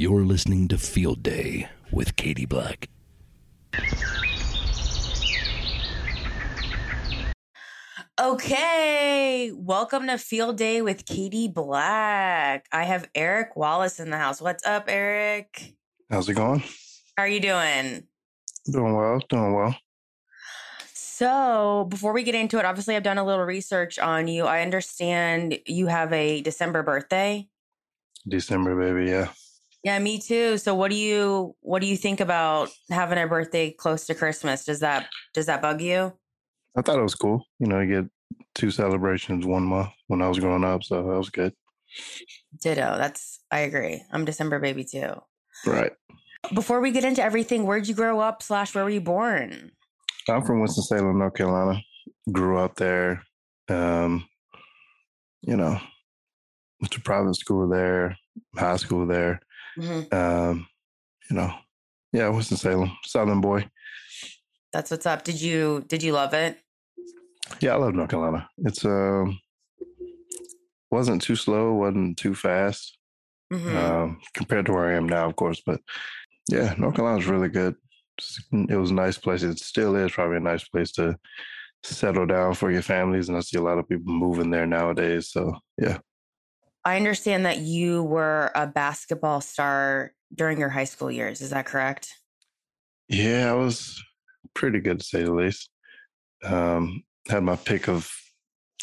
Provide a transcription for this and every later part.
You're listening to Field Day with Katie Black. Okay, welcome to Field Day with Katie Black. I have Eric Wallace in the house. What's up, Eric? How's it going? How are you doing? Doing well, doing well. So, before we get into it, obviously I've done a little research on you. I understand you have a December birthday. December, baby, yeah. Yeah, me too. So, what do you what do you think about having a birthday close to Christmas? Does that does that bug you? I thought it was cool. You know, you get two celebrations one month when I was growing up, so that was good. Ditto. That's I agree. I'm December baby too. Right. Before we get into everything, where'd you grow up? Slash, where were you born? I'm from Winston Salem, North Carolina. Grew up there. Um, you know, went to private school there, high school there. Mhm. Um, you know, yeah, I was in Salem, Southern boy. That's what's up. Did you did you love it? Yeah, I love North Carolina. It's um wasn't too slow, wasn't too fast. Mhm. um, compared to where I am now, of course. But yeah, North Carolina's really good. It was a nice place. It still is probably a nice place to settle down for your families. And I see a lot of people moving there nowadays. So yeah, I understand that you were a basketball star during your high school years. Is that correct? yeah, I was pretty good to say the least. Um, had my pick of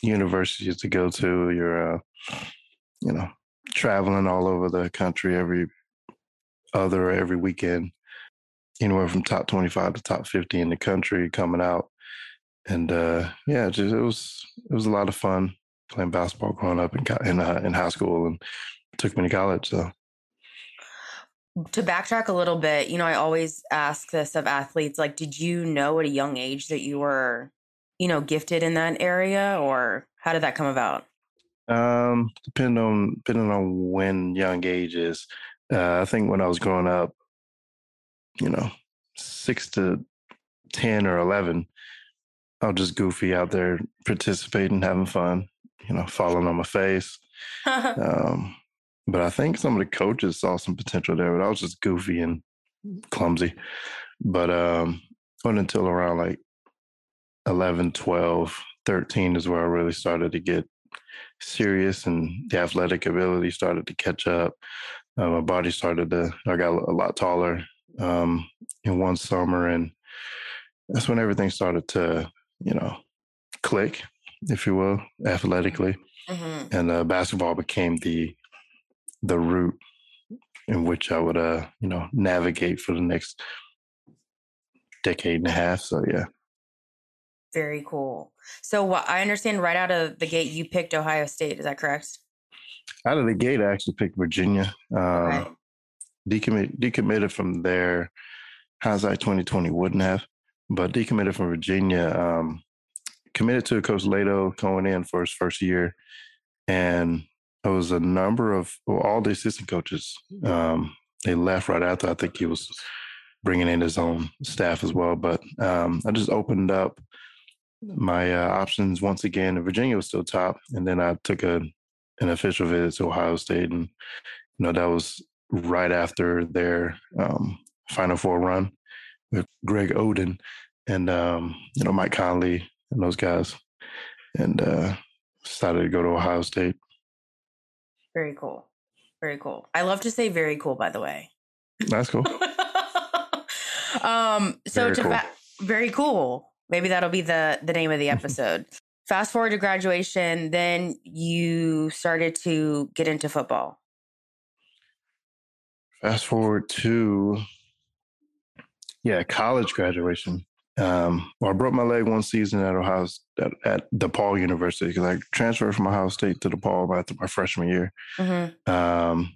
universities to go to. You're, uh, you know, traveling all over the country every other every weekend, anywhere from top 25 to top 50 in the country coming out. And uh, yeah, just it was it was a lot of fun playing basketball growing up in in, uh, in high school and took me to college. So To backtrack a little bit, you know, I always ask this of athletes like, did you know at a young age that you were, you know, gifted in that area or how did that come about? Um, depending on depending on when young age is. Uh, I think when I was growing up, you know, six to ten or eleven, I was just goofy out there participating, having fun, you know, falling on my face. Um, but I think some of the coaches saw some potential there, but I was just goofy and clumsy. But um, wasn't until around like 11, 12, 13 is where I really started to get serious and the athletic ability started to catch up. Uh, my body started to, I got a lot taller um, in one summer. And that's when everything started to, you know, click, if you will, athletically. Mhm. And uh, basketball became the the route in which I would, uh, you know, navigate for the next decade and a half. So yeah, Very cool. So what I understand right out of the gate, you picked Ohio State. Is that correct? out of the gate, I actually picked Virginia. Um, Okay. decommit, decommitted from there. Hindsight 2020 wouldn't have, but decommitted from Virginia. Um, committed to Coach Leitao going in for his first year, and it was a number of well, all the assistant coaches. Um, they left right after. I think he was bringing in his own staff as well. But um, I just opened up my uh, options once again. Virginia was still top, and then I took a an official visit to Ohio State, and you know that was right after their um, Final Four run with Greg Oden and um, you know Mike Conley and those guys, and uh, decided to go to Ohio State. Very cool. Very cool. I love to say very cool, by the way. That's cool. um, so Very to cool. fa- very cool. Maybe that'll be the the name of the episode. Fast forward to graduation, then you started to get into football. Fast forward to yeah, college graduation. Um, well, I broke my leg one season at Ohio at, at DePaul University because I transferred from Ohio State to DePaul after my freshman year. Mhm. Um,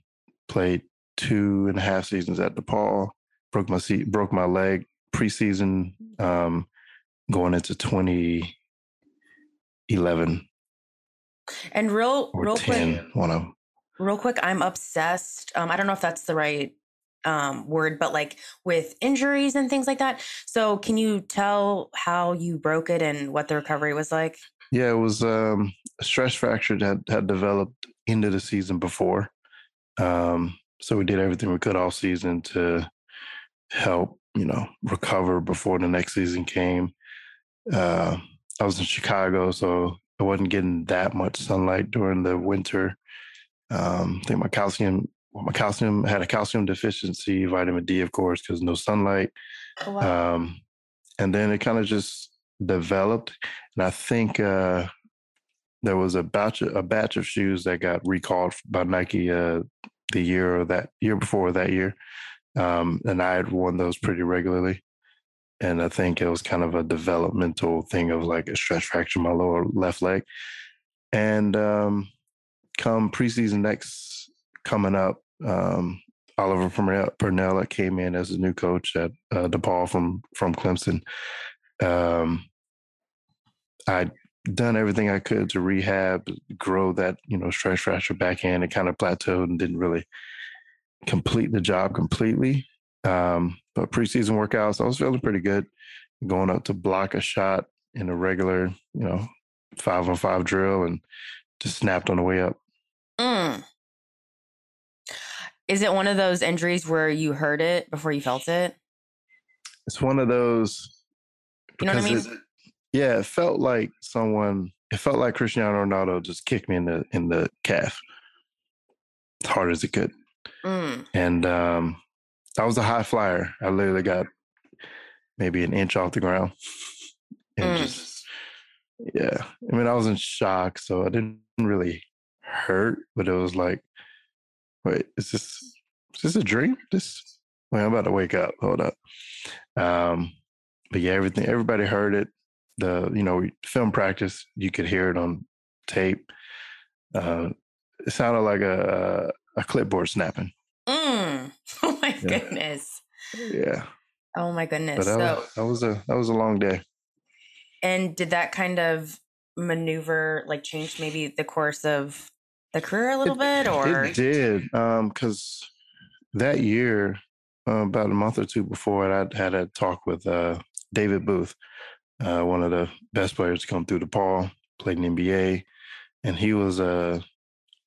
played two and a half seasons at DePaul. Broke my se- broke my leg preseason um, going into 2011 And real, real 10, quick, one of them. real quick, I'm obsessed. Um, I don't know if that's the right um, word, but like with injuries and things like that. So, can you tell how you broke it and what the recovery was like? Yeah, it was um, a stress fracture that had developed into the season before. Um, so we did everything we could all season to help, you know, recover before the next season came. Uh, I was in Chicago, so I wasn't getting that much sunlight during the winter. Um, I think my calcium, my calcium had a calcium deficiency, vitamin D, of course, because no sunlight. Oh, wow. Um, and then it kind of just developed, and I think uh, there was a batch of, a batch of shoes that got recalled by Nike uh, the year or that year before that year, um, and I had worn those pretty regularly. And I think it was kind of a developmental thing of like a stress fracture in my lower left leg. And um, come preseason next coming up, um, Oliver Purnell came in as a new coach at uh, DePaul from from Clemson. Um, I'd done everything I could to rehab, grow that you know stress fracture back in. It kind of plateaued and didn't really complete the job completely. Um, but preseason workouts, I was feeling pretty good. Going up to block a shot in a regular, you know, five on five drill and just snapped on the way up. Mm. Is it one of those injuries where you heard it before you felt it? It's one of those. You know what I mean? It, yeah, it felt like someone. It felt like Cristiano Ronaldo just kicked me in the in the calf, as hard as it could. Mm. And um, I was a high flyer. I literally got maybe an inch off the ground, and Mm. just yeah. I mean, I was in shock, so I didn't really hurt, but it was like, wait, is this is this a dream? This wait, I'm about to wake up. Hold up. Um, but yeah, everything everybody heard it. The you know film practice, you could hear it on tape. Uh, it sounded like a a clipboard snapping. Mm. Oh my Yeah. goodness. Yeah, Oh my goodness. that, So, was, that was a that was a long day. and did that kind of maneuver like change maybe the course of the career a little bit or It did, because that year, uh, about a month or two before it, I had a talk with uh, David Booth, uh, one of the best players to come through DePaul, played in the NBA, and he was a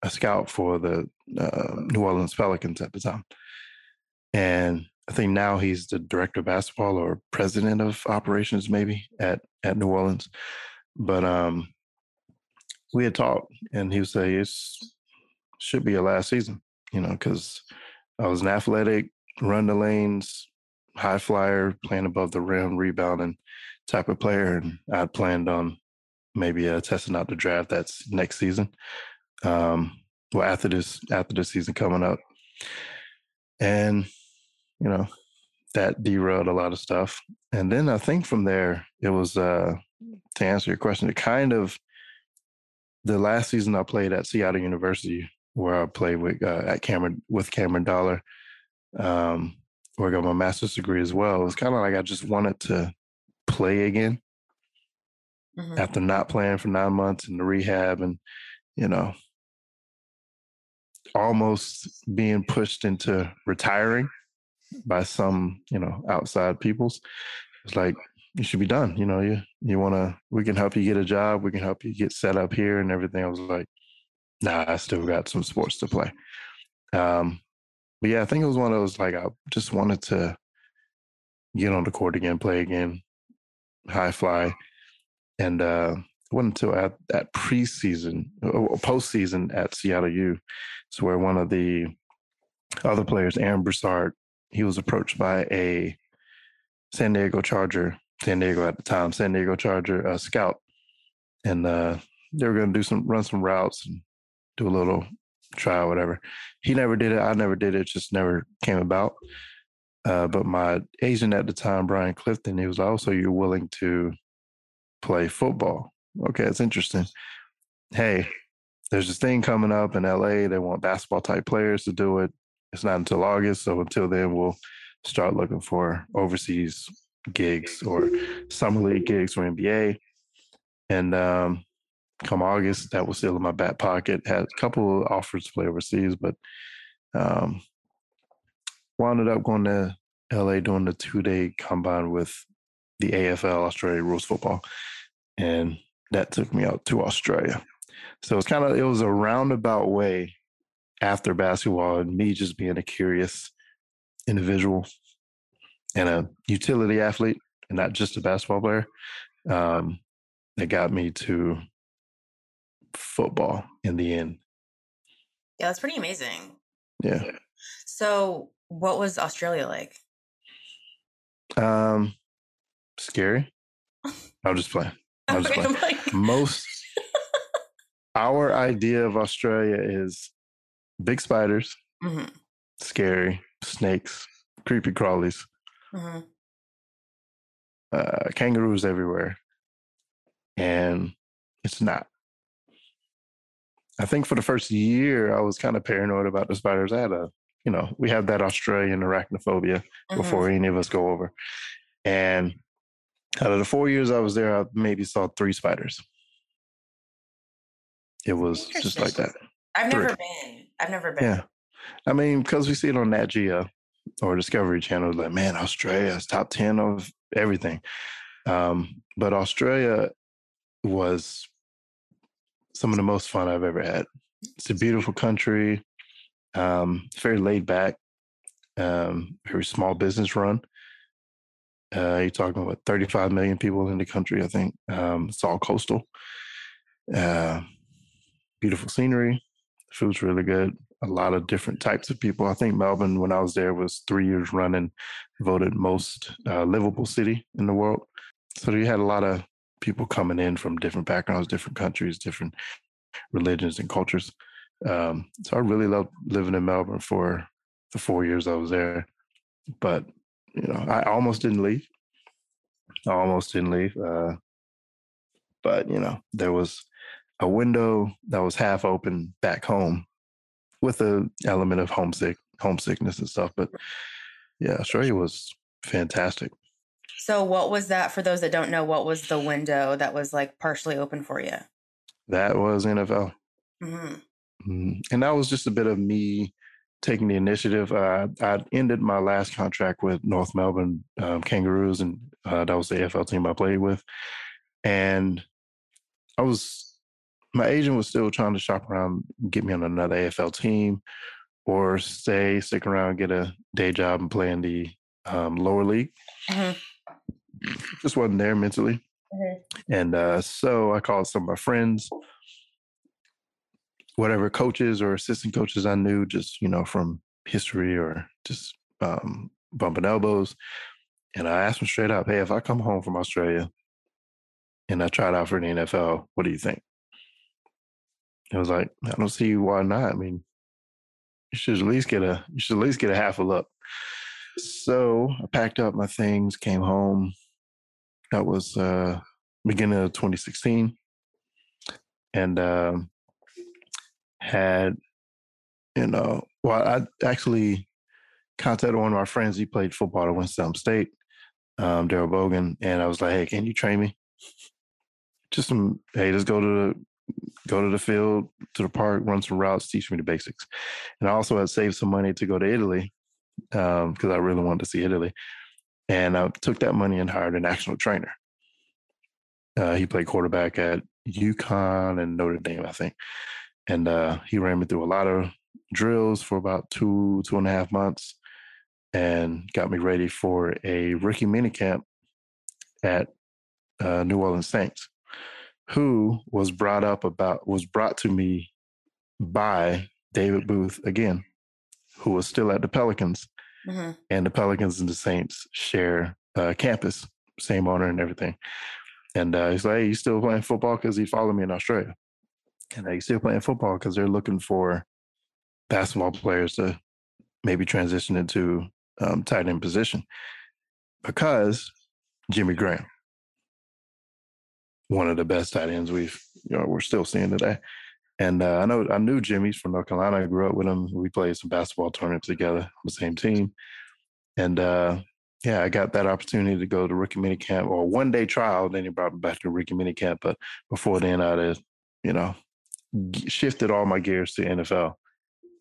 a scout for the uh, New Orleans Pelicans at the time. And I think now he's the director of basketball or president of operations, maybe at at New Orleans. But um, we had talked, and he would say it's should be a last season, you know, because I was an athletic, run the lanes, high flyer, playing above the rim, rebounding type of player, and I planned on maybe uh, testing out the draft that's next season. Um, well, after this, after the season coming up, and you know that derailed a lot of stuff. And then I think from there it was uh, to answer your question, it kind of the last season I played at Seattle University, where I played with uh, at Cameron with Cameron Dollar, um, where I got my master's degree as well. It was kind of like I just wanted to play again Mhm. after not playing for nine months in the rehab, and you know, almost being pushed into retiring by some you know outside peoples. It's like you should be done. You know, you you want to. We can help you get a job. We can help you get set up here and everything. I was like, nah, I still got some sports to play. Um, but yeah, I think it was one of those like I just wanted to get on the court again, play again, high fly, and uh, it wasn't until at that preseason, or postseason at Seattle U, it's where one of the other players, Aaron Broussard, he was approached by a San Diego Charger, San Diego at the time, San Diego Charger uh, scout, and uh, they were going to do some run some routes and do a little try whatever. He never did it. I never did it. just never came about. Uh, but my agent at the time, Brian Clifton, he was like, "Oh, you're willing to play football? Okay, it's interesting. Hey, there's this thing coming up in LA. They want basketball type players to do it. It's not until August, so until then, we'll start looking for overseas gigs or summer league gigs for NBA. And um, come August, that was still in my back pocket. Had a couple of offers to play overseas, but um, wound up going to LA doing the two day combine with the AFL, Australia Rules Football. And that took me out to Australia. So it's kind of, it was a roundabout way after basketball and me just being a curious individual and a utility athlete and not just a basketball player um, that got me to football in the end. Yeah, that's pretty amazing. Yeah. So, what was Australia like? Um, scary. I'll just play. I'll just play. like, Most our idea of Australia is big spiders, Mhm, scary snakes, creepy crawlies, mhm. uh, kangaroos everywhere, and it's not. I think for the first year, I was kind of paranoid about the spiders. I had a, you know, we had that Australian arachnophobia Mhm. before any of us go over. And out of the four years I was there, I maybe saw three spiders. It was just like that. I've three. never been. I've never been. Yeah. I mean, because we see it on Nat Geo or Discovery Channel, like, man, Australia is top 10 of everything. Um, but Australia was some of the most fun I've ever had. It's a beautiful country, um, very laid back, um, very small business run. Uh, you're talking about 35 million people in the country, I think. Um, it's all coastal. Uh, beautiful scenery. Food's really good. A lot of different types of people. I think Melbourne, when I was there, was three years running, voted most uh, livable city in the world. So you had a lot of people coming in from different backgrounds, different countries, different religions and cultures. Um, so I really loved living in Melbourne for the four years I was there. But you know, I almost didn't leave. I almost didn't leave. Uh, but you know, there was a window that was half open back home with a element of homesick homesickness and stuff. But yeah, Australia was fantastic. So, what was that for those that don't know? What was the window that was like partially open for you? That was NFL. hmm Mm, And that was just a bit of me taking the initiative. Uh, I ended my last contract with North Melbourne um, Kangaroos, and uh, that was the AFL team I played with. And I was, my agent was still trying to shop around, get me on another AFL team, or stay, stick around, get a day job, and play in the um, lower league. hmm Just wasn't there mentally. Mhm. And uh, so I called some of my friends, whatever coaches or assistant coaches I knew, just, you know, from history or just um, bumping elbows. And I asked them straight up, hey, if I come home from Australia and I tried out for the NFL, what do you think? It was like, I don't see why not. I mean, you should at least get a you should at least get a half a look. So I packed up my things, came home. That was uh beginning of 2016. And um had, you know, well, I actually contacted one of my friends. He played football at Winston State, um, Daryl Bogan, and I was like, "Hey, can you train me? Just some, hey, just go to the go to the field, to the park, run some routes, teach me the basics." And I also had saved some money to go to Italy because I really wanted to see Italy, and I took that money and hired a national trainer. Uh, he played quarterback at UConn and Notre Dame, I think and uh, he ran me through a lot of drills for about two two and a half months and got me ready for a rookie minicamp at uh, new orleans saints who was brought up about was brought to me by david booth again who was still at the pelicans. Hmm and the pelicans and the saints share uh, campus same owner and everything. And uh, he's like hey you still playing football? Because he followed me in australia. And they still playing football because they're looking for basketball players to maybe transition into um, tight end position because Jimmy Graham, one of the best tight ends we've you know we're still seeing today. And uh, I know I knew Jimmy's from North Carolina. I grew up with him. We played some basketball tournaments together, on the same team. And uh, yeah, I got that opportunity to go to rookie mini camp or one day trial. Then he brought me back to rookie mini camp. But before then, I'd have, you know, shifted all my gears to NFL.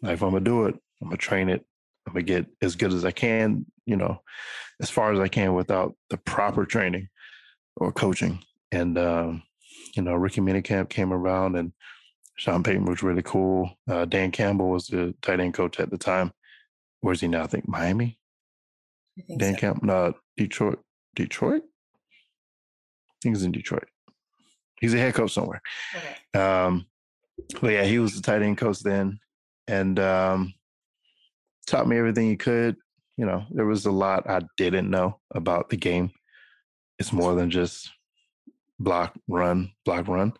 Like, if I'm gonna do it, I'm gonna train it. I'm gonna get as good as I can, you know, as far as I can without the proper training or coaching. And um, you know, rookie minicamp came around, and Sean Payton was really cool. Uh, Dan Campbell was the tight end coach at the time. Where's he now? I think Miami. I think Dan so. Campbell, no, Detroit. Detroit. I think he's in Detroit. He's a head coach somewhere. Okay. Um, but yeah, he was the tight end coach then, and um, taught me everything he could. You know, there was a lot I didn't know about the game. It's more than just block, run, block, run.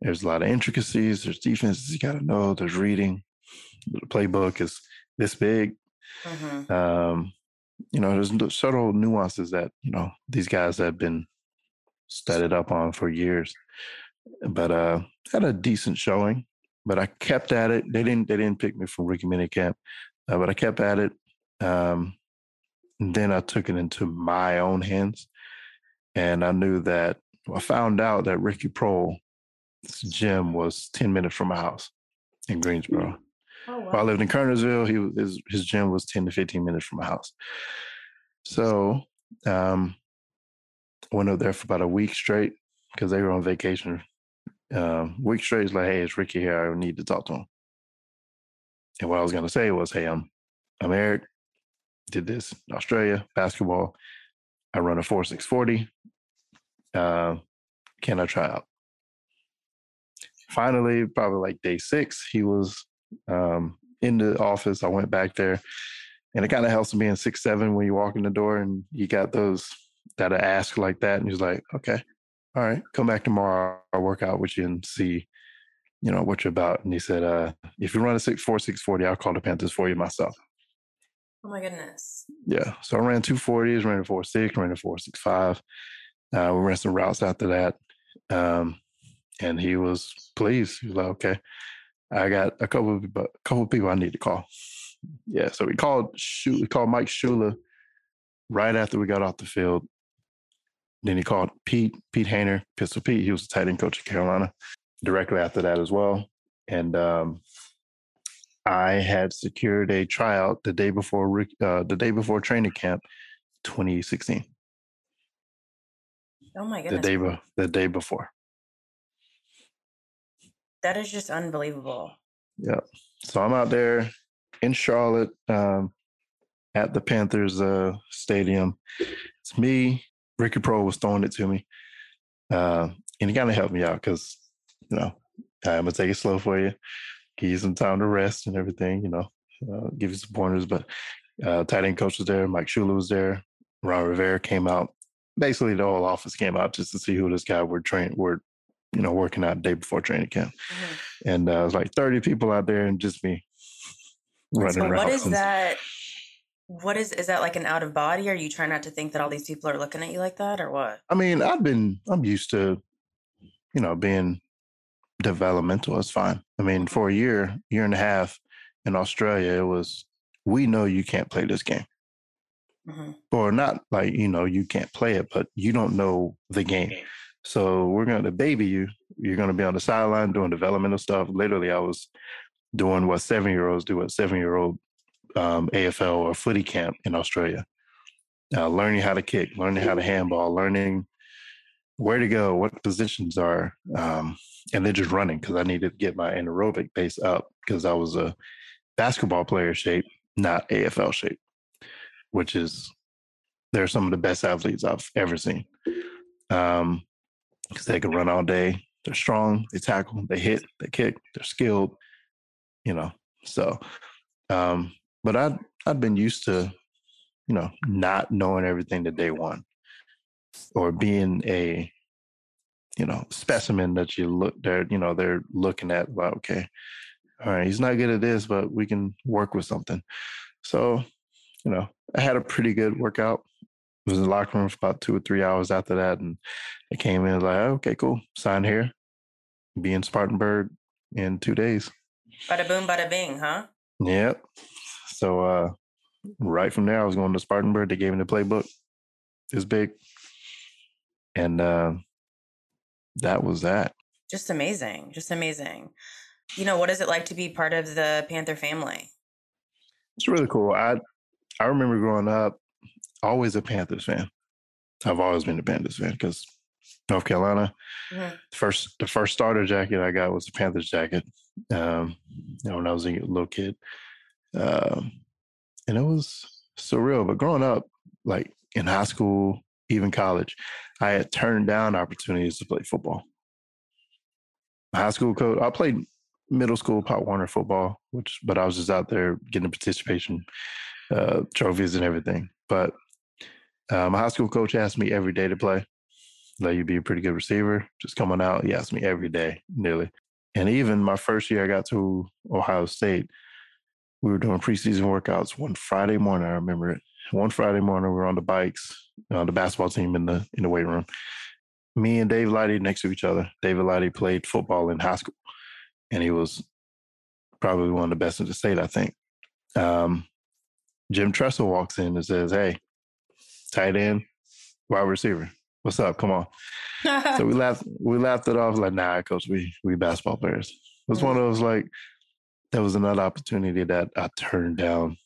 There's a lot of intricacies. There's defenses you got to know. There's reading. The playbook is this big. Mhm. Um, you know, there's subtle nuances that you know these guys have been studied up on for years. But uh, had a decent showing. But I kept at it. They didn't. They didn't pick me from rookie minicamp, uh, but I kept at it. Um, then I took it into my own hands, and I knew that. I found out that Ricky Proehl gym was ten minutes from my house in Greensboro. Oh, While I lived in Kernersville, he was- his his gym was ten to fifteen minutes from my house. So um, went up there for about a week straight because they were on vacation. Um, week straight is like, hey, it's Ricky here. I need to talk to him. And what I was gonna say was, hey, I'm I'm Eric. Did this in Australia basketball. I run a four six forty. Uh, can I try out? Finally, probably like day six, he was um, in the office. I went back there, and it kind of helps being six seven when you walk in the door and you got those that ask like that, and he's like, okay, all right, come back tomorrow. I'll work out with you and see, you know, what you're about. And he said, uh, if you run a six four six forty, I'll call the Panthers for you myself. Oh my goodness. Yeah. So I ran two forties, ran a four six, ran a four six five. Uh, we ran some routes after that. Um, and he was pleased. He was like, okay, I got a couple of people, a couple of people I need to call. Yeah. So we called we called Mike Shula right after we got off the field. Then he called Pete, Pete Hoener, Pistol Pete. He was the tight end coach at Carolina directly after that as well. And um, I had secured a tryout the day before uh, the day before training camp, 2016. Oh my The day be- the day before. that is just unbelievable. Yeah. So I'm out there in Charlotte um, at the Panthers uh, stadium. It's me. Ricky Proehl was throwing it to me. Uh, and he kind of helped me out because, you know, I'm going to take it slow for you, give you some time to rest and everything, you know, uh, give you some pointers. But uh, tight end coach was there. Mike Shula was there. Ron Rivera came out. Basically, the whole office came out just to see who this guy were trained, were, you know, working out day before training camp Mhm. and uh, it was like 30 people out there and just me running So around. what is that? What is is that like an out of body? Are you trying not to think that all these people are looking at you like that, or what? I mean, I've been, I'm used to, you know, being developmental. It's fine. I mean, for a year, year and a half in Australia, it was, we know you can't play this game. Hmm Or not like, you know, you can't play it, but you don't know the game. So we're going to baby you. You're going to be on the sideline doing developmental stuff. Literally, I was doing what seven year olds do at seven year old um, AFL or footy camp in Australia. Uh, learning how to kick, learning how to handball, learning where to go, what positions are, um, and then just running because I needed to get my anaerobic base up because I was a basketball player shape, not AFL shape, which is they're some of the best athletes I've ever seen. Um, because they can run all day. They're strong. They tackle. They hit. They kick. They're skilled. You know. So, um, but I'd I'd been used to, you know, not knowing everything that they want, or being a, you know, specimen that you look. They're you know they're looking at. Well, okay, all right, he's not good at this, but we can work with something. So, you know, I had a pretty good workout. I Was in the locker room for about two or three hours after that, and I came in like, okay, cool, sign here, be in Spartanburg in two days. Bada boom, bada bing, huh? Yep. So uh, right from there, I was going to Spartanburg. They gave me the playbook. It's big, and uh, that was that. Just amazing, just amazing. You know, what is it like to be part of the Panther family? It's really cool. I I remember growing up, always a Panthers fan. I've always been a Panthers fan because North Carolina. Mhm. First, the first starter jacket I got was the Panthers jacket. Um, you know, when I was a little kid, um, and it was surreal. But growing up, like in high school, even college, I had turned down opportunities to play football. My high school coach, I played middle school Pop Warner football, which, but I was just out there getting participation uh, trophies and everything. But uh, my high school coach asked me every day to play. Like you'd be a pretty good receiver, just coming out. He asked me every day, nearly. And even my first year I got to Ohio State, we were doing preseason workouts one Friday morning. I remember it. One Friday morning, we were on the bikes, on the basketball team in the in the weight room. Me and Dave Lighty next to each other. David Lighty played football in high school, and he was probably one of the best in the state, I think. Um, Jim Tressel walks in and says, "Hey, tight end, wide receiver, what's up? Come on." so we laughed we laughed it off like nah coach we we basketball players it was one of those like that was another opportunity that i turned down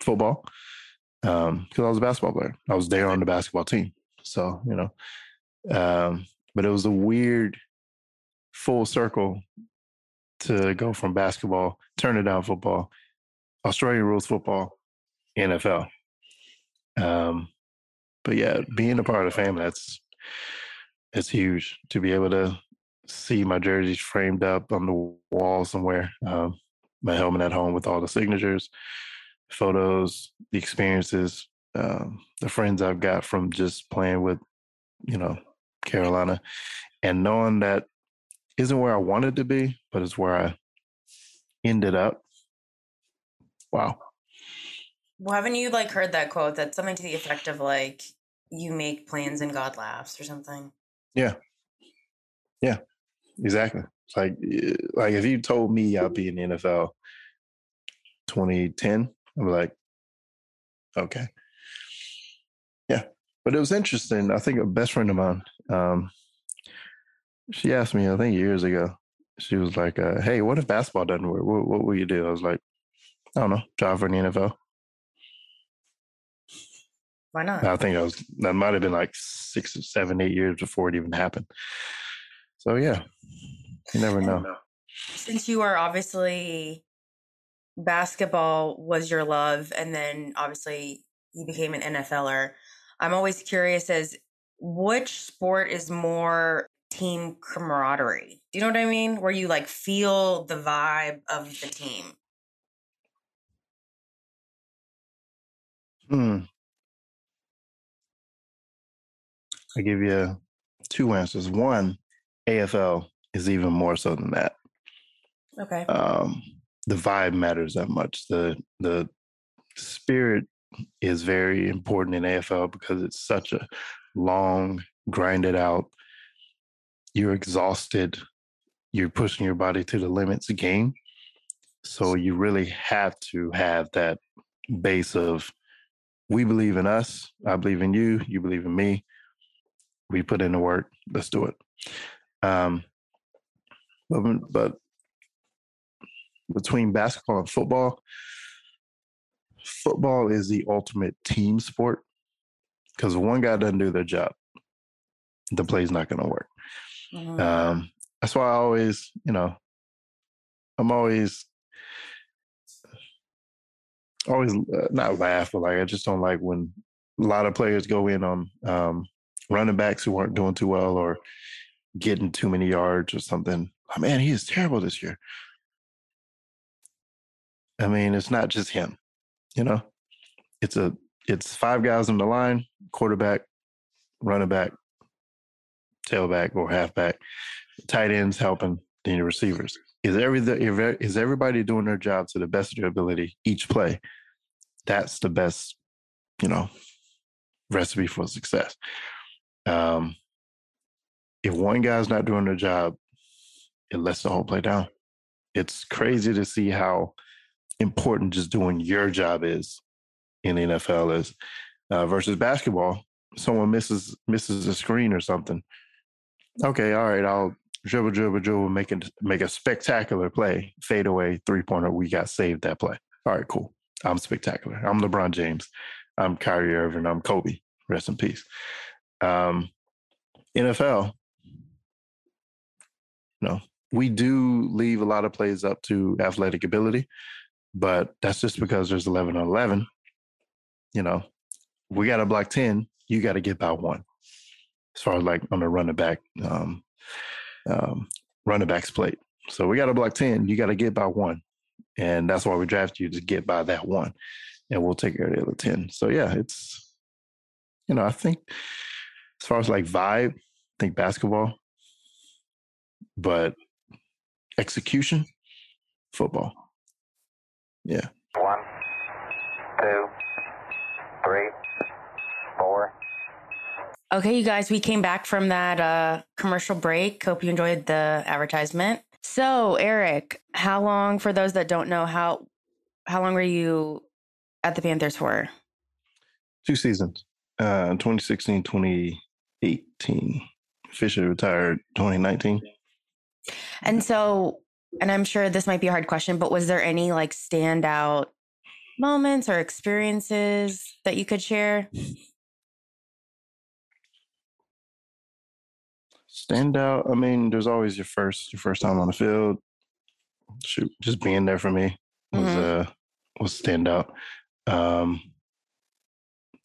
football um because i was a basketball player i was there on the basketball team so you know um but it was a weird full circle to go from basketball turn it down football australian rules football nfl um but yeah being a part of the family that's it's huge to be able to see my jerseys framed up on the wall somewhere. Um, my helmet at home with all the signatures, photos, the experiences, um, the friends I've got from just playing with, you know, Carolina, and knowing that isn't where I wanted to be, but it's where I ended up. Wow. Well, haven't you like heard that quote? That's something to the effect of like, "You make plans and God laughs" or something. Yeah. Yeah. Exactly. Like eh, like if you told me I'd be in the NFL 2010, I'm like, okay. Yeah. But it was interesting. I think a best friend of mine, um, she asked me, I think years ago, she was like, uh, hey, what if basketball doesn't work? What, what will you do? I was like, I don't know, try for the NFL. Why not? I think that was that might have been like six or seven, eight years before it even happened. So yeah, you never know. Since you are obviously basketball was your love, and then obviously you became an NFLer. I'm always curious as which sport is more team camaraderie. Do you know what I mean? Where you like feel the vibe of the team. Hmm. I give you two answers. One, AFL is even more so than that. Okay. Um, the vibe matters that much. The the spirit is very important in AFL because it's such a long, grinded out. You're exhausted. You're pushing your body to the limits game. So you really have to have that base of we believe in us. I believe in you. You believe in me. We put in the work. Let's do it. Um, but, but between basketball and football, football is the ultimate team sport because one guy doesn't do their job, the play's not going to work. Mhm. Um, that's why I always, you know, I'm always, always uh, not laugh, but like I just don't like when a lot of players go in on um, running backs who aren't doing too well or getting too many yards or something. Oh, man, he is terrible this year. I mean, it's not just him, you know. It's a it's five guys on the line, quarterback, running back, tailback or halfback, tight ends helping, your receivers. Is every is everybody doing their job to the best of their ability each play? That's the best, you know, recipe for success. Um, if one guy's not doing their job, it lets the whole play down. It's crazy to see how important just doing your job is in the NFL is uh, versus basketball. Someone misses misses a screen or something. Okay, all right, I'll dribble, dribble, dribble, make it make a spectacular play, fade away, three pointer. We got saved that play. All right, cool. I'm spectacular. I'm LeBron James. I'm Kyrie Irving. I'm Kobe. Rest in peace. Um, NFL, no, we do leave a lot of plays up to athletic ability, but that's just because there's 11 on 11. You know, we got to block 10, you got to get by one. As far as like on the running back, um, um, running back's plate. So we got to block 10, you got to get by one. And that's why we draft you to get by that one. And we'll take care of the other 10. So yeah, it's, you know, I think as far as like vibe, I think basketball, but execution, football. Yeah. One, two, three, four. Okay, you guys, we came back from that uh, commercial break. Hope you enjoyed the advertisement. So, Eric, how long? For those that don't know, how how long were you at the Panthers for? Two seasons, uh, 2016, 2018. Fisher retired 2019. And so, and I'm sure this might be a hard question, but was there any like standout moments or experiences that you could share? Standout. I mean, there's always your first your first time on the field. Shoot, just being there for me was Mhm. uh was stand out. Um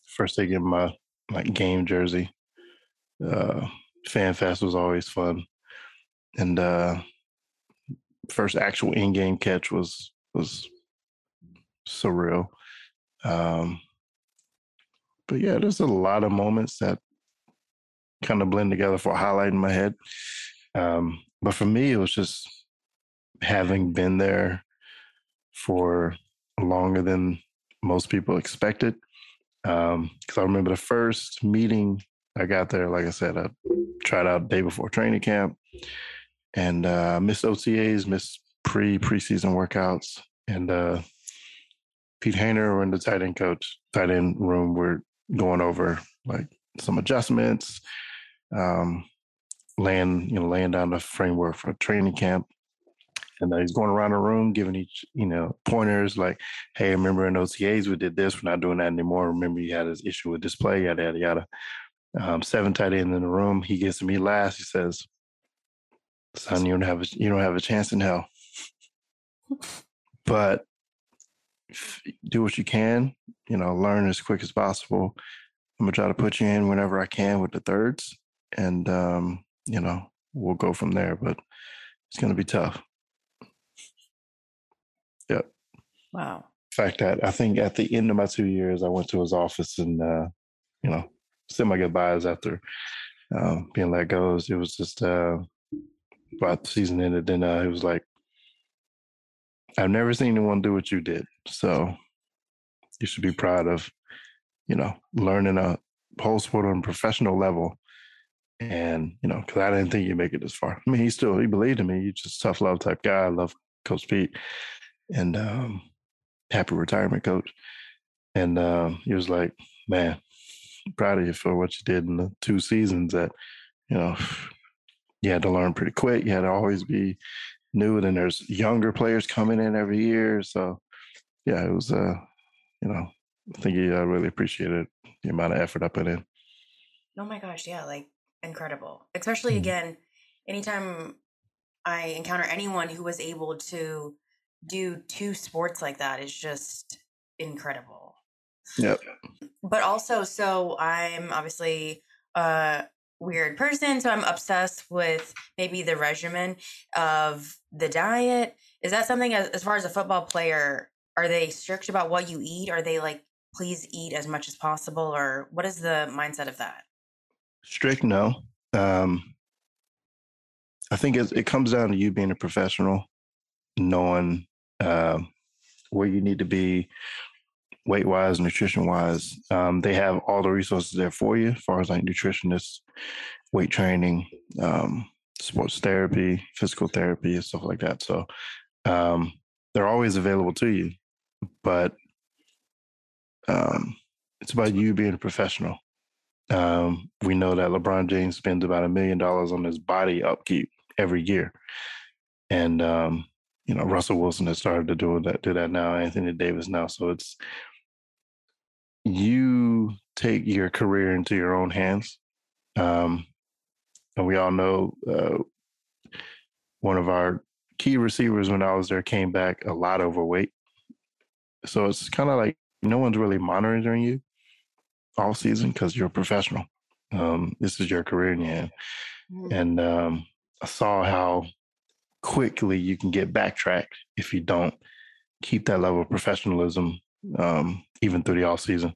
first day getting my like game jersey. Uh fan fest was always fun. And uh first actual in-game catch was was surreal. Um but yeah, there's a lot of moments that kind of blend together for a highlight in my head. Um, but for me, it was just having been there for longer than most people expected. Because I remember the first meeting I got there, like I said, I tried out day before training camp and uh, missed OTAs, missed pre preseason workouts. And uh, Pete Hoener and the tight end coach, tight end room, were going over like some adjustments, um, laying you know laying down the framework for training camp. And uh, he's going around the room giving each you know pointers like, "Hey, remember in OTAs we did this. We're not doing that anymore. Remember you had this issue with display, yada yada yada." Um, seven tight ends in the room. He gets to me last. He says, "Son, you don't have a, you don't have a chance in hell, but do what you can. You know, learn as quick as possible." I'm gonna try to put you in whenever I can with the thirds, and um, you know we'll go from there. But it's gonna be tough. Yep. Wow. In fact, that I think at the end of my two years, I went to his office and uh, you know said my goodbyes after um, being let go. It was just uh, about the season ended. Then uh, it was like I've never seen anyone do what you did. So you should be proud of you know, learning a whole sport on a professional level. And, you know, because I didn't think you'd make it this far. I mean, he still, he believed in me. He's just tough love type guy. I love Coach Pete and um, happy retirement coach. And um, he was like, man, proud of you for what you did in the two seasons that, you know, you had to learn pretty quick. You had to always be new. And then there's younger players coming in every year. So, yeah, it was, uh, you know, I think uh, really appreciated the amount of effort I put in. Oh my gosh, yeah, like incredible. Especially Mhm. again, anytime I encounter anyone who was able to do two sports like that is just incredible. Yep. But also, so I'm obviously a weird person, so I'm obsessed with maybe the regimen of the diet. Is that something as, as far as a football player? Are they strict about what you eat? Are they like, please eat as much as possible? Or what is the mindset of that? Strict, no. Um, I think it, it comes down to you being a professional, knowing uh, where you need to be weight wise, nutrition wise. Um, they have all the resources there for you, as far as like nutritionists, weight training, um, sports therapy, physical therapy, and stuff like that. So um, they're always available to you, but um, it's about you being a professional. Um, we know that LeBron James spends about a million dollars on his body upkeep every year, and um, you know Russell Wilson has started to do that. Do that now. Anthony Davis now. So it's you take your career into your own hands. Um, and we all know uh, one of our key receivers when I was there came back a lot overweight. So it's kind of like no one's really monitoring you all season because you're a professional. Um, this is your career in your hand. Mhm. And um, I saw how quickly you can get backtracked if you don't keep that level of professionalism um, even through the off season.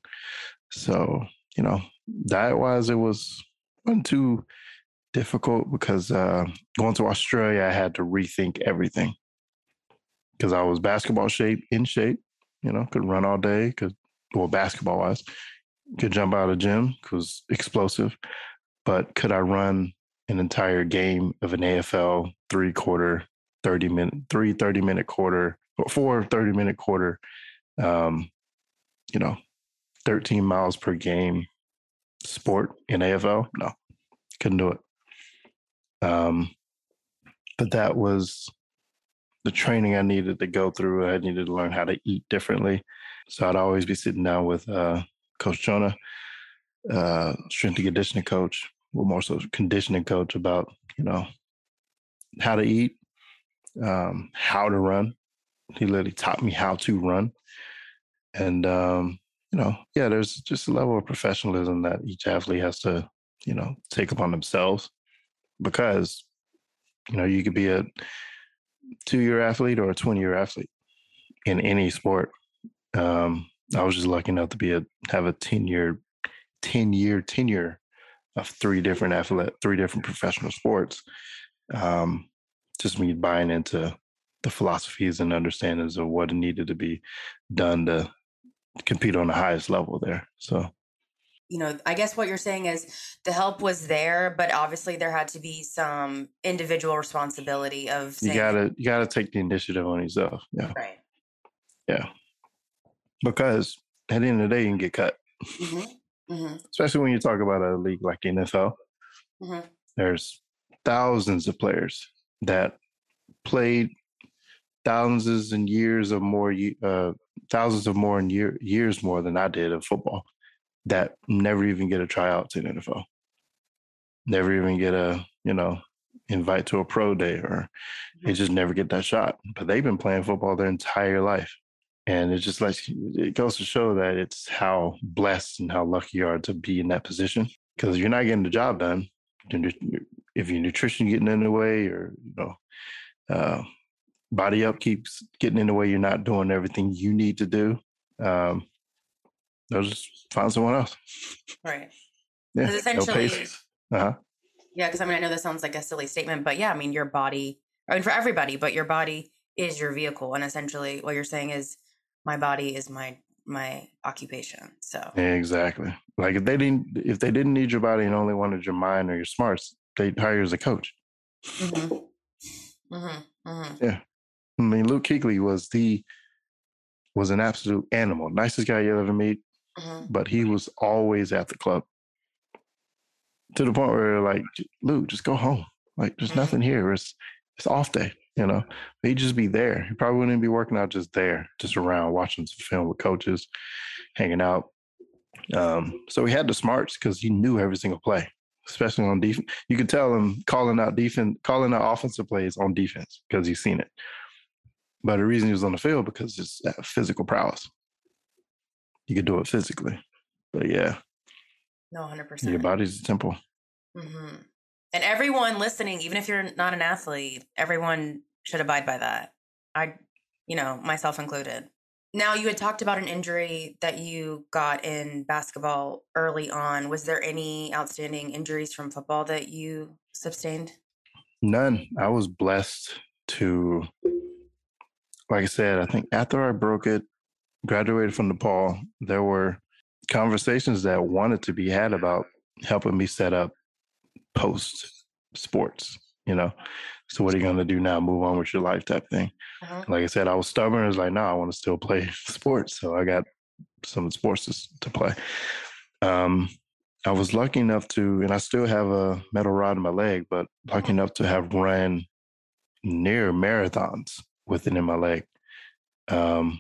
So, you know, diet wise, it was wasn't too difficult because uh, going to Australia, I had to rethink everything because I was basketball shape, in shape, you know, could run all day, could, well, basketball wise, could jump out of gym, was explosive. But could I run an entire game of an AFL three quarter, 30 minute, three 30 minute quarter, or four 30 minute quarter, um, you know, 13 miles per game sport in AFL? No, couldn't do it. Um, but that was the training I needed to go through. I needed to learn how to eat differently. So I'd always be sitting down with uh, Coach Jonah, uh, strength and conditioning coach, well, more so conditioning coach about, you know, how to eat, um, how to run. He literally taught me how to run. And, um, you know, yeah, there's just a level of professionalism that each athlete has to, you know, take upon themselves because, you know, you could be a two year athlete or a 20 year athlete in any sport. Um, I was just lucky enough to be a have a 10 year 10 year tenure of three different athlete, three different professional sports. Um, just me buying into the philosophies and understandings of what needed to be done to compete on the highest level there. So you know, I guess what you're saying is the help was there, but obviously there had to be some individual responsibility of you gotta you gotta take the initiative on yourself. Yeah. right. Yeah. Because at the end of the day you can get cut. hmm hmm Especially when you talk about a league like NFL. hmm there's thousands of players that played thousands and years of more uh, thousands of more in year, years more than I did of football that never even get a tryout to the NFL. Never even get a, you know, invite to a pro day or they just never get that shot. But they've been playing football their entire life. And it just like it goes to show that it's how blessed and how lucky you are to be in that position. Because you're not getting the job done. If your nutrition getting in the way or, you know, uh, body up keeps getting in the way, you're not doing everything you need to do. Um, they'll just find someone else. Right. Yeah. no essentially- patience. Uh-huh. Yeah, because I mean, I know this sounds like a silly statement, but yeah, I mean, your body, I mean, for everybody, but your body is your vehicle, and essentially, what you're saying is, my body is my my occupation. So, Yeah, exactly. Like if they didn't if they didn't need your body and only wanted your mind or your smarts, they'd hire you as a coach. hmm hmm hmm I mean, Luke Kuechly was the was an absolute animal, nicest guy you ever meet, hmm but he was always at the club. To the point where like, Luke, just go home. Like there's Mhm. nothing here. It's it's off day, you know. He'd just be there. He probably wouldn't be working out just there, just around watching some film with coaches, hanging out. Um, so he had the smarts because he knew every single play, especially on defense. You could tell him calling out defense, calling out offensive plays on defense because he's seen it. But the reason he was on the field because it's physical prowess. You could do it physically, but yeah, no, 100%. your body's a temple. hmm And everyone listening, even if you're not an athlete, everyone should abide by that. I, you know, myself included. Now, you had talked about an injury that you got in basketball early on. Was there any outstanding injuries from football that you sustained? None. I was blessed to, like I said, I think after I broke it, graduated from DePaul, there were conversations that wanted to be had about helping me set up post sports, you know. So what are you gonna do now? Move on with your life type thing. Uh-huh. Like I said, I was stubborn. I was like, no, I want to still play sports. So I got some sports to, to play. Um, I was lucky enough to, and I still have a metal rod in my leg, but lucky enough to have run near marathons with it in my leg. Um,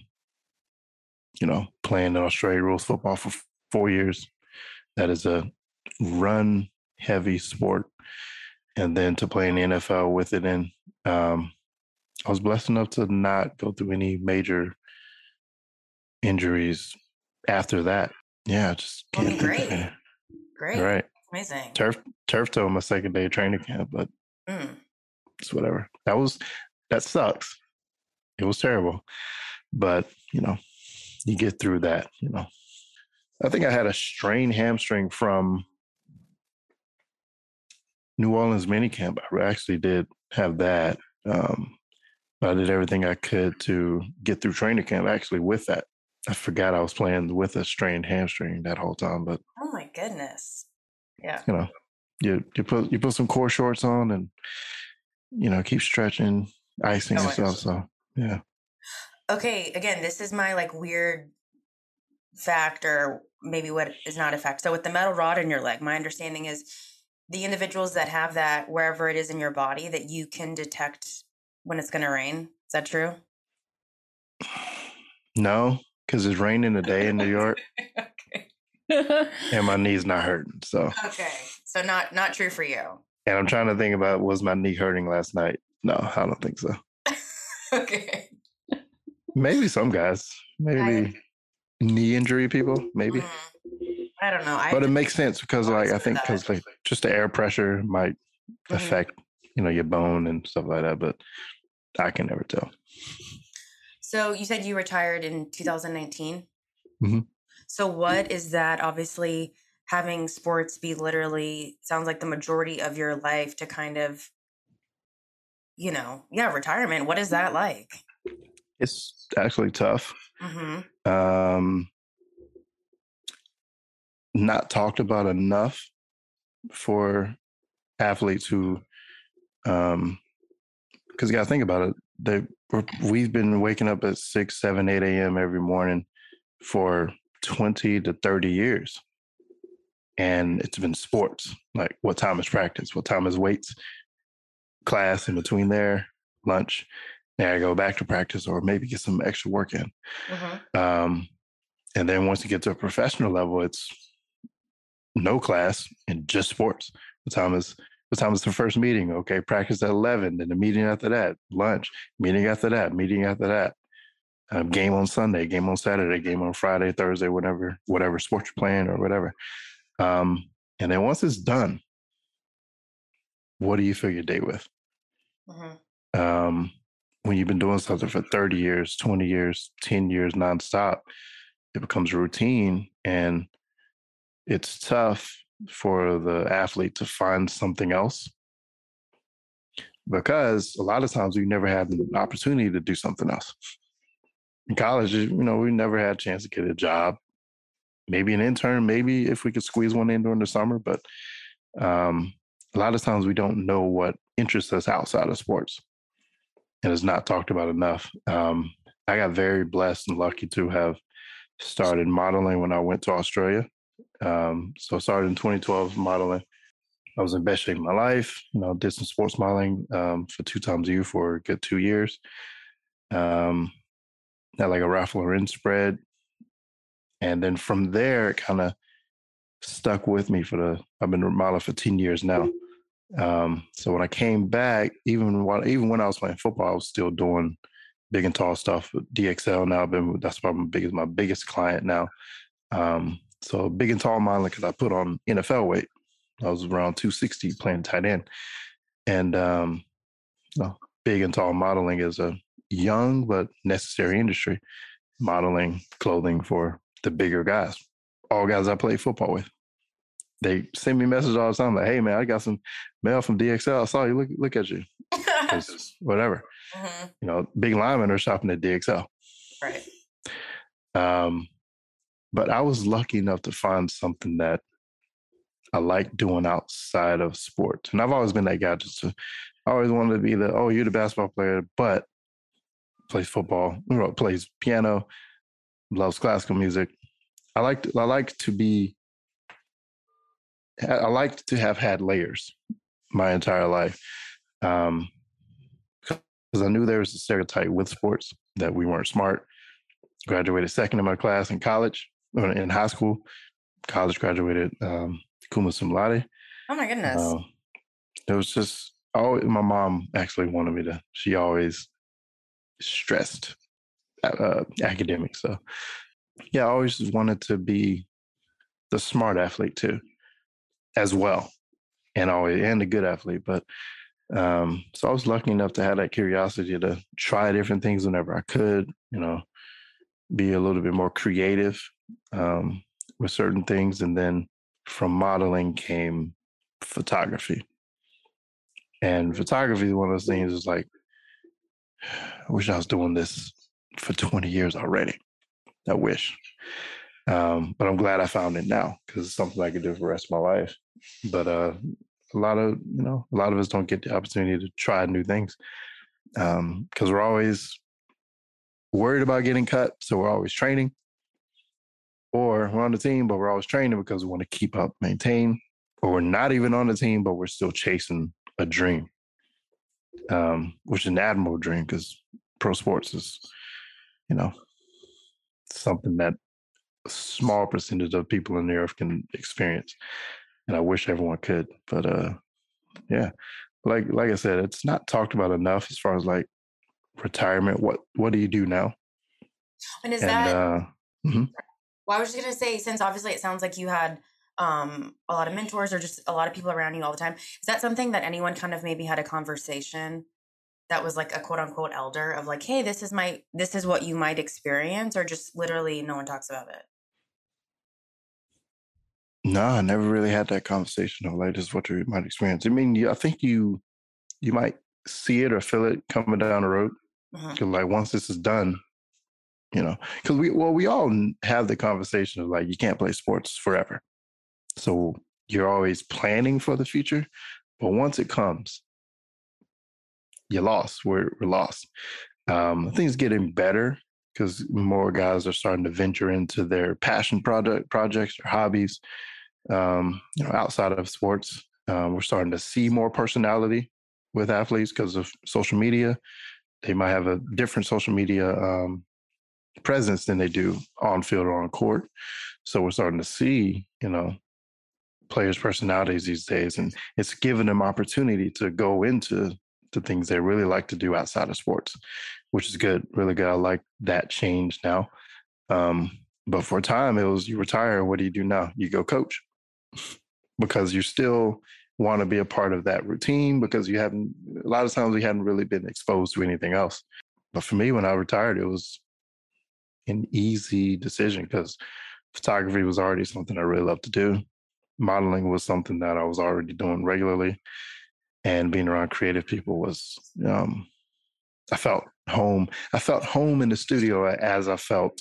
you know, playing in Australia rules football for four years. That is a run heavy sport. and then to play in the NFL with it. And um, I was blessed enough to not go through any major injuries after that. Yeah, just can't great. Great. Right. Amazing. Turf turf toe on my second day of training camp, but Mm. it's whatever. That was that sucks. It was terrible. But, you know, you get through that, you know. I think I had a strained hamstring from New Orleans minicamp. I actually did have that. Um, but I did everything I could to get through training camp actually with that. I forgot I was playing with a strained hamstring that whole time, but Oh my goodness. Yeah. you know, you you put you put some core shorts on and you know keep stretching, icing Going. So yeah, Okay, again, this is my like weird fact or maybe what is not a fact. So with the metal rod in your leg, my understanding is the individuals that have that wherever it is in your body that you can detect when it's going to rain. Is that true? no, because it's raining today in New York okay. and my knee's not hurting. So Okay. So not not true for you. and I'm trying to think about was my knee hurting last night? No, I don't think so. okay. Maybe some guys, maybe knee injury people, maybe. Mhm. I don't know. I But it makes sense because like I think because like just the air pressure might Mhm. affect you know your bone and stuff like that. But I can never tell. So you said you retired in 2019. Mhm. So what is that? Obviously, having sports be literally sounds like the majority of your life to kind of, you know, yeah, retirement. What is that like? It's actually tough. Mm-hmm. um, not talked about enough for athletes who, um, because you got to think about it. They we've been waking up at six, seven, eight a.m. every morning for twenty to thirty years, and it's been sports. Like what time is practice? What time is weights? Class in between there, lunch. Now I go back to practice, or maybe get some extra work in. Mm-hmm. Um, and then once you get to a professional level, it's no class and just sports. What time is what time is the first meeting? Okay, practice at eleven. Then the meeting after that, lunch. Meeting after that, meeting after that. Um, game on Sunday, game on Saturday, game on Friday, Thursday, whatever, whatever sports you're playing or whatever. Um, and then once it's done, what do you fill your day with? Mm-hmm. um, when you've been doing something for 30 years, 20 years, 10 years nonstop, it becomes routine and it's tough for the athlete to find something else because a lot of times we never had the opportunity to do something else. In college, you know, we never had a chance to get a job. Maybe an intern, maybe if we could squeeze one in during the summer, but um, a lot of times we don't know what interests us outside of sports and it's not talked about enough. Um, I got very blessed and lucky to have started modeling when I went to Australia. Um, so I started in 2012 modeling. I was in best shape of my life. You know, did some sports modeling um, for two times a year for a good two years. Um, had like a Ralph Lauren spread, and then from there, it kind of stuck with me for the. I've been modeling for 10 years now. Um, so when I came back, even while even when I was playing football, I was still doing big and tall stuff with DXL. Now I've been that's probably my biggest my biggest client now. Um, so big and tall modeling because I put on NFL weight. I was around 260 playing tight end, and um, know, big and tall modeling is a young but necessary industry. Modeling clothing for the bigger guys, all guys I play football with they send me messages all the time like, "Hey man, I got some mail from DXL. I saw you. Look, look at you. whatever. hmm You know, big linemen are shopping at DXL. Right. Um, but I was lucky enough to find something that I like doing outside of sports, and I've always been that guy. Just to, I always wanted to be the oh, you're the basketball player, but plays football, plays piano, loves classical music. I like I like to be I like to have had layers my entire life. Um, because I knew there was a stereotype with sports that we weren't smart. Graduated second in my class in college, or in high school. College graduated um, cum laude. Oh my goodness. Uh, it was just always, my mom actually wanted me to, she always stressed uh, academics. So yeah, I always wanted to be the smart athlete too, as well, and always and a good athlete. But um, so I was lucky enough to have that curiosity to try different things whenever I could. You know, be a little bit more creative um, with certain things, and then from modeling came photography. And photography is one of those things is like, I wish I was doing this for 20 years already. I wish. Um, but I'm glad I found it now because it's something I could do for the rest of my life. But uh, a lot of, you know, a lot of us don't get the opportunity to try new things because um, we're always worried about getting cut. So we're always training or we're on the team, but we're always training because we want to keep up, maintain, or we're not even on the team, but we're still chasing a dream, um, which is an admirable dream because pro sports is, you know, something that a small percentage of people in the earth can experience. And I wish everyone could, but uh, yeah, like like I said, it's not talked about enough as far as like retirement. What what do you do now? And is and, that? Uh, mm-hmm. Well, I was just gonna say, since obviously it sounds like you had um, a lot of mentors or just a lot of people around you all the time. Is that something that anyone kind of maybe had a conversation that was like a quote unquote elder of like, hey, this is my this is what you might experience, or just literally no one talks about it? No, I never really had that conversation of like this is what you might experience. I mean, I think you you might see it or feel it coming down the road. Because mm-hmm. like once this is done, you know, because we well we all have the conversation of like you can't play sports forever. So you're always planning for the future, but once it comes, you're lost. We're, we're lost. Um, it's getting better because more guys are starting to venture into their passion project projects or hobbies. Um, you know, outside of sports, um, we're starting to see more personality with athletes because of social media. They might have a different social media um, presence than they do on field or on court. So we're starting to see, you know, players' personalities these days, and it's given them opportunity to go into the things they really like to do outside of sports, which is good, really good. I like that change now. Um, but for a time, it was you retire. What do you do now? You go coach because you still want to be a part of that routine because you haven't. A lot of times we hadn't really been exposed to anything else. But for me, when I retired, it was an easy decision because photography was already something I really loved to do modeling was something that I was already doing regularly, and being around creative people was um, I felt home. I felt home in the studio as I felt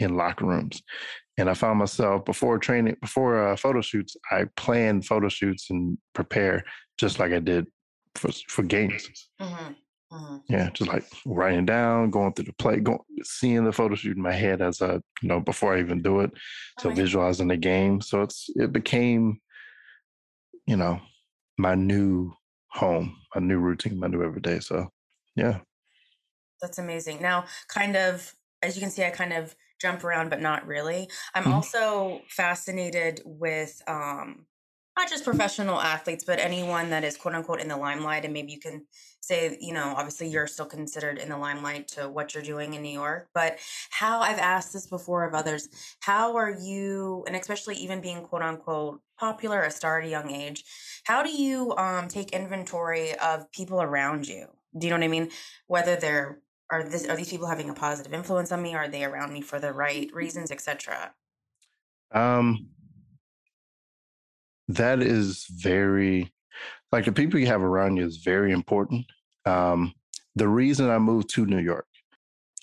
in locker rooms. And I found myself before training, before uh, photo shoots, I plan photo shoots and prepare just like I did for for games. Mm-hmm. Mm-hmm. Yeah, just like writing down, going through the play, going, seeing the photo shoot in my head as I, you know, before I even do it. So oh, visualizing the game. So it's it became, you know, my new home, my new routine, my new everyday. So yeah. That's amazing. Now, kind of as you can see, I kind of jump around, but not really. I'm mm-hmm. also fascinated with um not just professional athletes, but anyone that is quote unquote in the limelight. And maybe you can say, you know, obviously you're still considered in the limelight to what you're doing in New York. But how I've asked this before of others, how are you, and especially even being quote unquote popular, a star at a young age, how do you um, take inventory of people around you? Do you know what I mean? Whether they're are this are these people having a positive influence on me? Are they around me for the right reasons, etc.? Um, that is very like the people you have around you is very important. Um, the reason I moved to New York,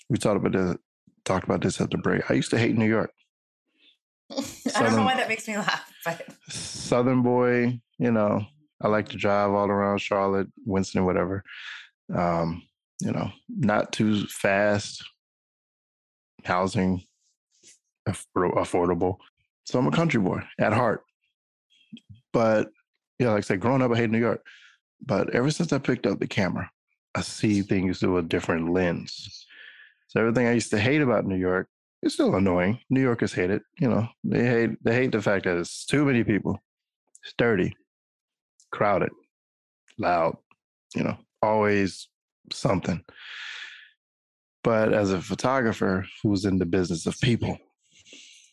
we talked about this, talked about this at the break. I used to hate New York. Southern, I don't know why that makes me laugh, but Southern boy, you know, I like to drive all around Charlotte, Winston, whatever. Um, you know, not too fast, housing affordable. So I'm a country boy at heart. But yeah, like I said, growing up, I hate New York. But ever since I picked up the camera, I see things through a different lens. So everything I used to hate about New York is still annoying. New Yorkers hate it. You know, they hate they hate the fact that it's too many people, it's dirty, crowded, loud, you know, always something. But as a photographer who's in the business of people,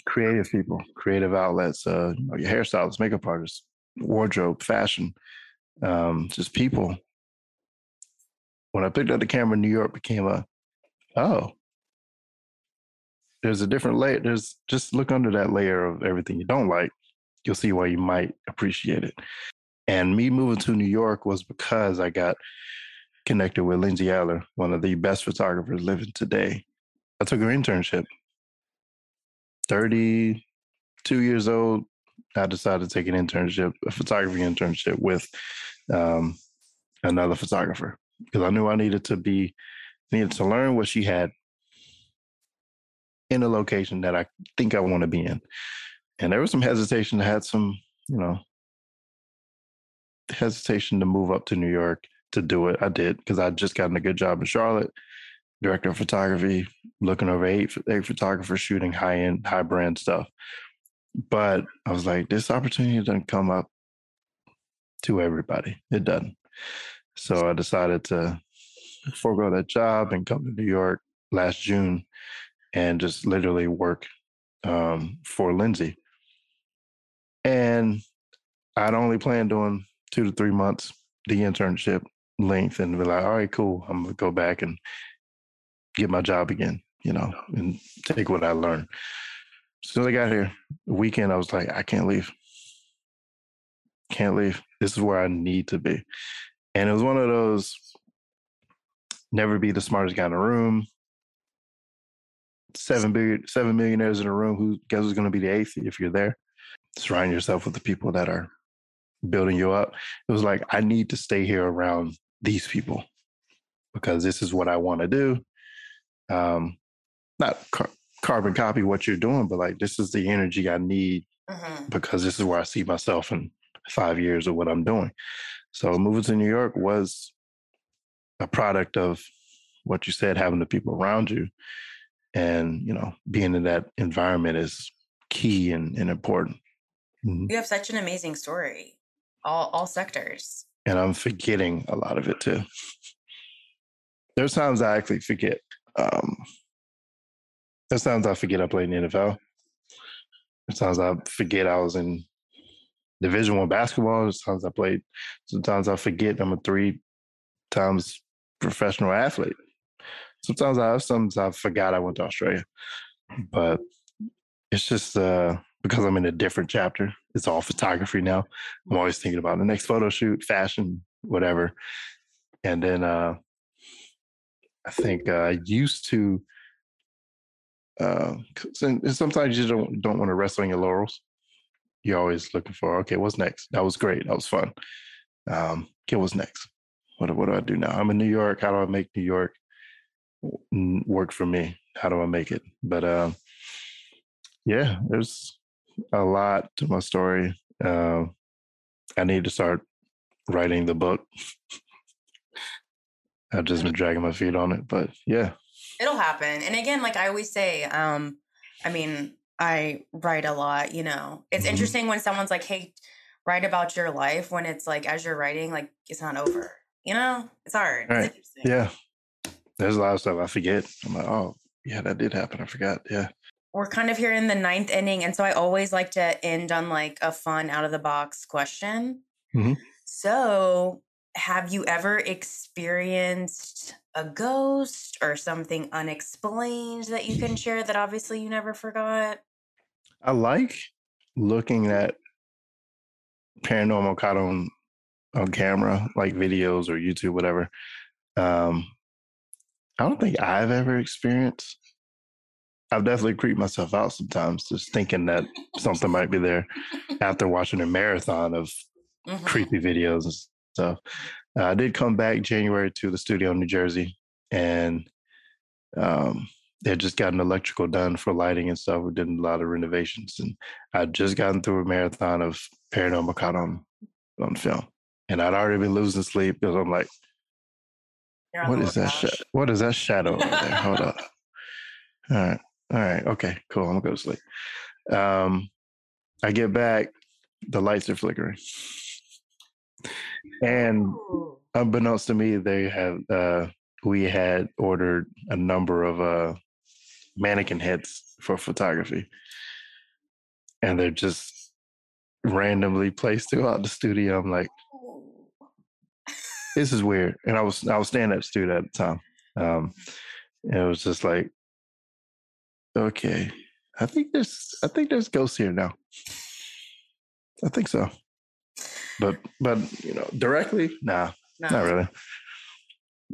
creative people, creative outlets, uh, you know, your hairstylists, makeup artists, wardrobe, fashion, um, just people. When I picked up the camera, New York became a, oh, there's a different layer. There's just look under that layer of everything you don't like. You'll see why you might appreciate it. And me moving to New York was because I got connected with Lindsay Adler, one of the best photographers living today. I took her internship. 32 years old, I decided to take an internship, a photography internship with um, another photographer because I knew I needed to be, needed to learn what she had in a location that I think I want to be in. And there was some hesitation. I had some, you know, hesitation to move up to New York to do it. I did because I'd just gotten a good job in Charlotte, director of photography, looking over eight, eight photographers shooting high end, high brand stuff. But I was like, this opportunity doesn't come up to everybody. It doesn't. So I decided to forego that job and come to New York last June and just literally work um, for Lindsay. And I'd only planned doing two to three months, the internship length, and be like, all right, cool. I'm gonna go back and get my job again, you know, and take what I learned. As soon as I got here, the weekend, I was like, I can't leave. Can't leave. This is where I need to be. And it was one of those never be the smartest guy in the room. Seven billion, seven millionaires in a room. Who guess who's going to be the eighth if you're there? Surround yourself with the people that are building you up. It was like I need to stay here around these people because this is what I want to do. Um, not carbon copy what you're doing, but like this is the energy I need Mm-hmm. because this is where I see myself in five years of what I'm doing. So moving to New York was a product of what you said, having the people around you. And, you know, being in that environment is key and, and important. Mhm. You have such an amazing story, all all sectors. And I'm forgetting a lot of it too. There's times I actually forget. Um, there's times I forget I played in the NFL. There's times I forget I was in Division One basketball. Sometimes I played. Sometimes I forget I'm a three times professional athlete. Sometimes I have sometimes I forgot I went to Australia. But it's just uh because I'm in a different chapter. It's all photography now. I'm always thinking about the next photo shoot, fashion, whatever. And then uh I think uh, I used to uh and sometimes you don't don't want to rest on your laurels. You're always looking for, okay, what's next? That was great. That was fun. Um, okay, what's next? What, what do I do now? I'm in New York. How do I make New York work for me? How do I make it? But um, yeah, there's a lot to my story. Uh, I need to start writing the book. I've just been dragging my feet on it, but yeah, It'll happen. And again, like I always say, um, I mean, I write a lot, you know. It's Mhm. interesting when someone's like, hey, write about your life when it's like as you're writing, like it's not over. You know? It's hard. It's Right. interesting. yeah. There's a lot of stuff I forget. I'm like, oh yeah, that did happen. I forgot. Yeah. We're kind of here in the ninth inning, and so I always like to end on like a fun out of the box question. Mhm. So, have you ever experienced a ghost or something unexplained that you can share that obviously you never forgot? I like looking at paranormal caught on on camera, like videos or YouTube, whatever. Um, I don't think I've ever experienced. I've definitely creeped myself out sometimes, just thinking that something might be there after watching a marathon of Mhm. creepy videos stuff. Uh, I did come back January to the studio in New Jersey, and um, they had just gotten electrical done for lighting and stuff. We did a lot of renovations, and I'd just gotten through a marathon of paranormal caught on on film, and I'd already been losing sleep because I'm like, "What is that? Sh- what is that shadow over there? Hold up. All right, all right, okay, cool. I'm gonna go to sleep. Um, I get back, the lights are flickering. And unbeknownst to me, they have uh we had ordered a number of uh mannequin heads for photography. And they're just randomly placed throughout the studio. I'm like, this is weird. And I was I was at the studio at the time. Um and it was just like, okay, I think there's I think there's ghosts here now. I think so. But but you know, directly, nah, No. not really.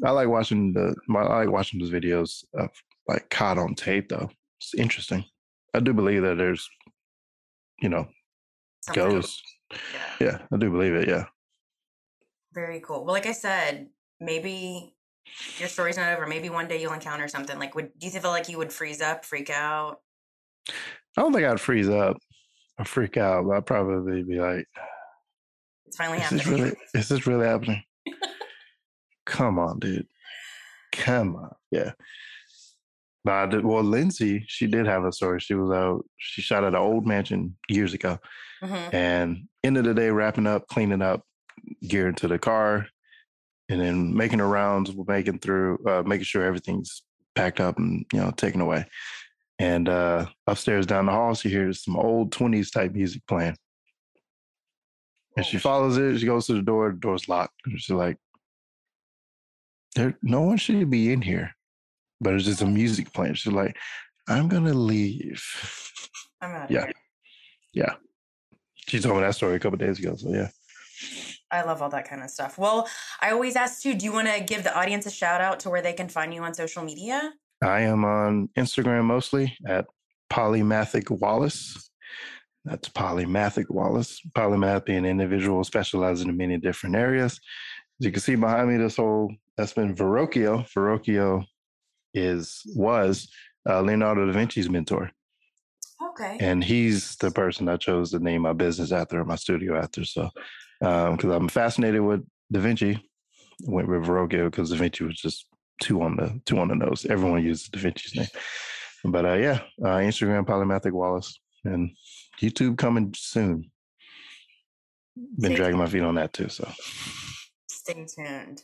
I like watching the my, I like watching those videos of like caught on tape though. It's interesting. I do believe that there's you know, Something- ghosts. Yeah. Yeah, I do believe it, yeah. Very cool. Well, like I said, maybe your story's not over. Maybe one day you'll encounter something. Like, would do you feel like you would freeze up, freak out? I don't think I'd freeze up or freak out, but I'd probably be like, It's finally Is this happening. really is this really happening? Come on, dude. Come on. Yeah. But I did, well, Lindsay, she did have a story. She was out, she shot at an old mansion years ago. Mhm. And end of the day, wrapping up, cleaning up, gear into the car, and then making the rounds, making through, uh, making sure everything's packed up and you know taken away. And uh, upstairs down the hall, she hears some old twenties type music playing, and she follows it. She goes to the door. The door's locked. She's like, "There, no one should be in here," but it's just a music playing. She's like, "I'm gonna leave." I'm out Yeah. here. Yeah. She told me that story a couple days ago. So yeah. I love all that kind of stuff. Well, I always ask too, do you want to give the audience a shout out to where they can find you on social media? I am on Instagram mostly at Polymathic Wallace. That's Polymathic Wallace. Polymath being an individual specializing in many different areas. As you can see behind me, this whole that's been Verrocchio. Verrocchio is was uh, Leonardo da Vinci's mentor, Okay. and he's the person I chose to name my business after, my studio after. So, because I'm fascinated with Da Vinci, went with Verrocchio because Da Vinci was just two on the two on the nose. Everyone uses Da Vinci's name, but uh, yeah, uh, Instagram Polymathic Wallace and YouTube coming soon. Been Stay dragging my feet on that too. So Stay tuned.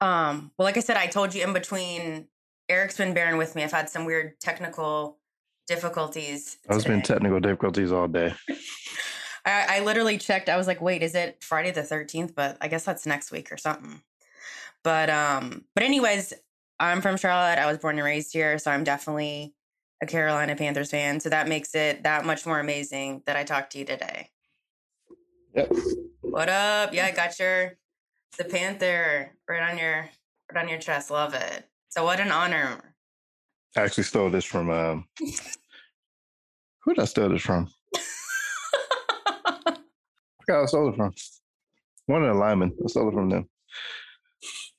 Um, well, like I said, I told you in between, Eric's been bearing with me. I've had some weird technical difficulties. there's been technical difficulties all day. I, I literally checked. I was like, wait, is it Friday the 13th? But I guess that's next week or something. But um, but anyways, I'm from Charlotte. I was born and raised here, so I'm definitely a Carolina Panthers fan. So that makes it that much more amazing that I talked to you today. Yep. What up? Yeah, I got your the Panther right on your right on your chest. Love it. So what an honor. I actually stole this from um, who did I steal this from? I forgot I stole it from. One of the linemen. I stole it from them.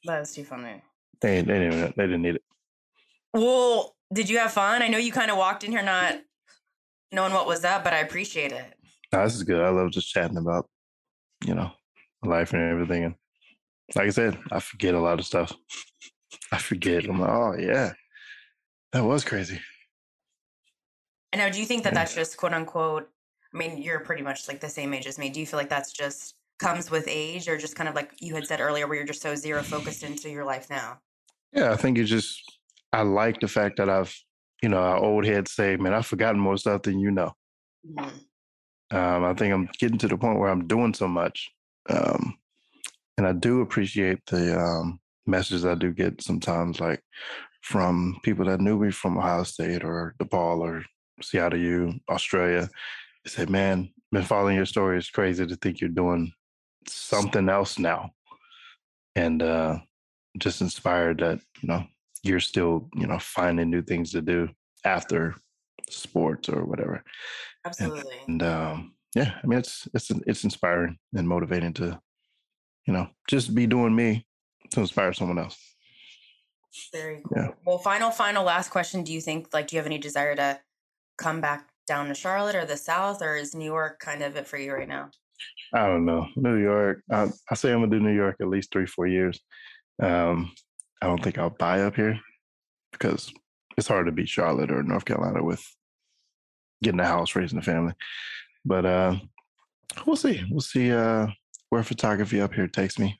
that was too funny. They they didn't they didn't need it. Well, did you have fun? I know you kind of walked in here not knowing what was up, but I appreciate it. No, this is good. I love just chatting about, you know, life and everything. And like I said, I forget a lot of stuff. I forget. I'm like, oh yeah, that was crazy. And now, do you think that Yeah. that's just quote unquote? I mean, you're pretty much like the same age as me. Do you feel like that's just comes with age, or just kind of like you had said earlier, where you're just so zero focused into your life now? Yeah, I think it's just I like the fact that I've, you know, our old heads say, man, I've forgotten more stuff than you know. Mhm. Um, I think I'm getting to the point where I'm doing so much. Um, and I do appreciate the um, messages I do get sometimes, like from people that knew me from Ohio State or DePaul or Seattle U, Australia. They said, man, been following your story. It's crazy to think you're doing something else now. And uh, just inspired that, you know, you're still, you know, finding new things to do after sports or whatever Absolutely. and um, yeah, I mean it's it's it's inspiring and motivating to, you know, just be doing me to inspire someone else. Very cool. yeah. Well, final, final, last question. Do you think like do you have any desire to come back down to Charlotte or the South, or is New York kind of it for you right now? I don't know New York. I, I say I'm gonna do New York at least three four years. Um, I don't think I'll buy up here because it's hard to beat Charlotte or North Carolina with getting a house, raising a family. But uh, we'll see. We'll see uh, wear photography up here. takes me.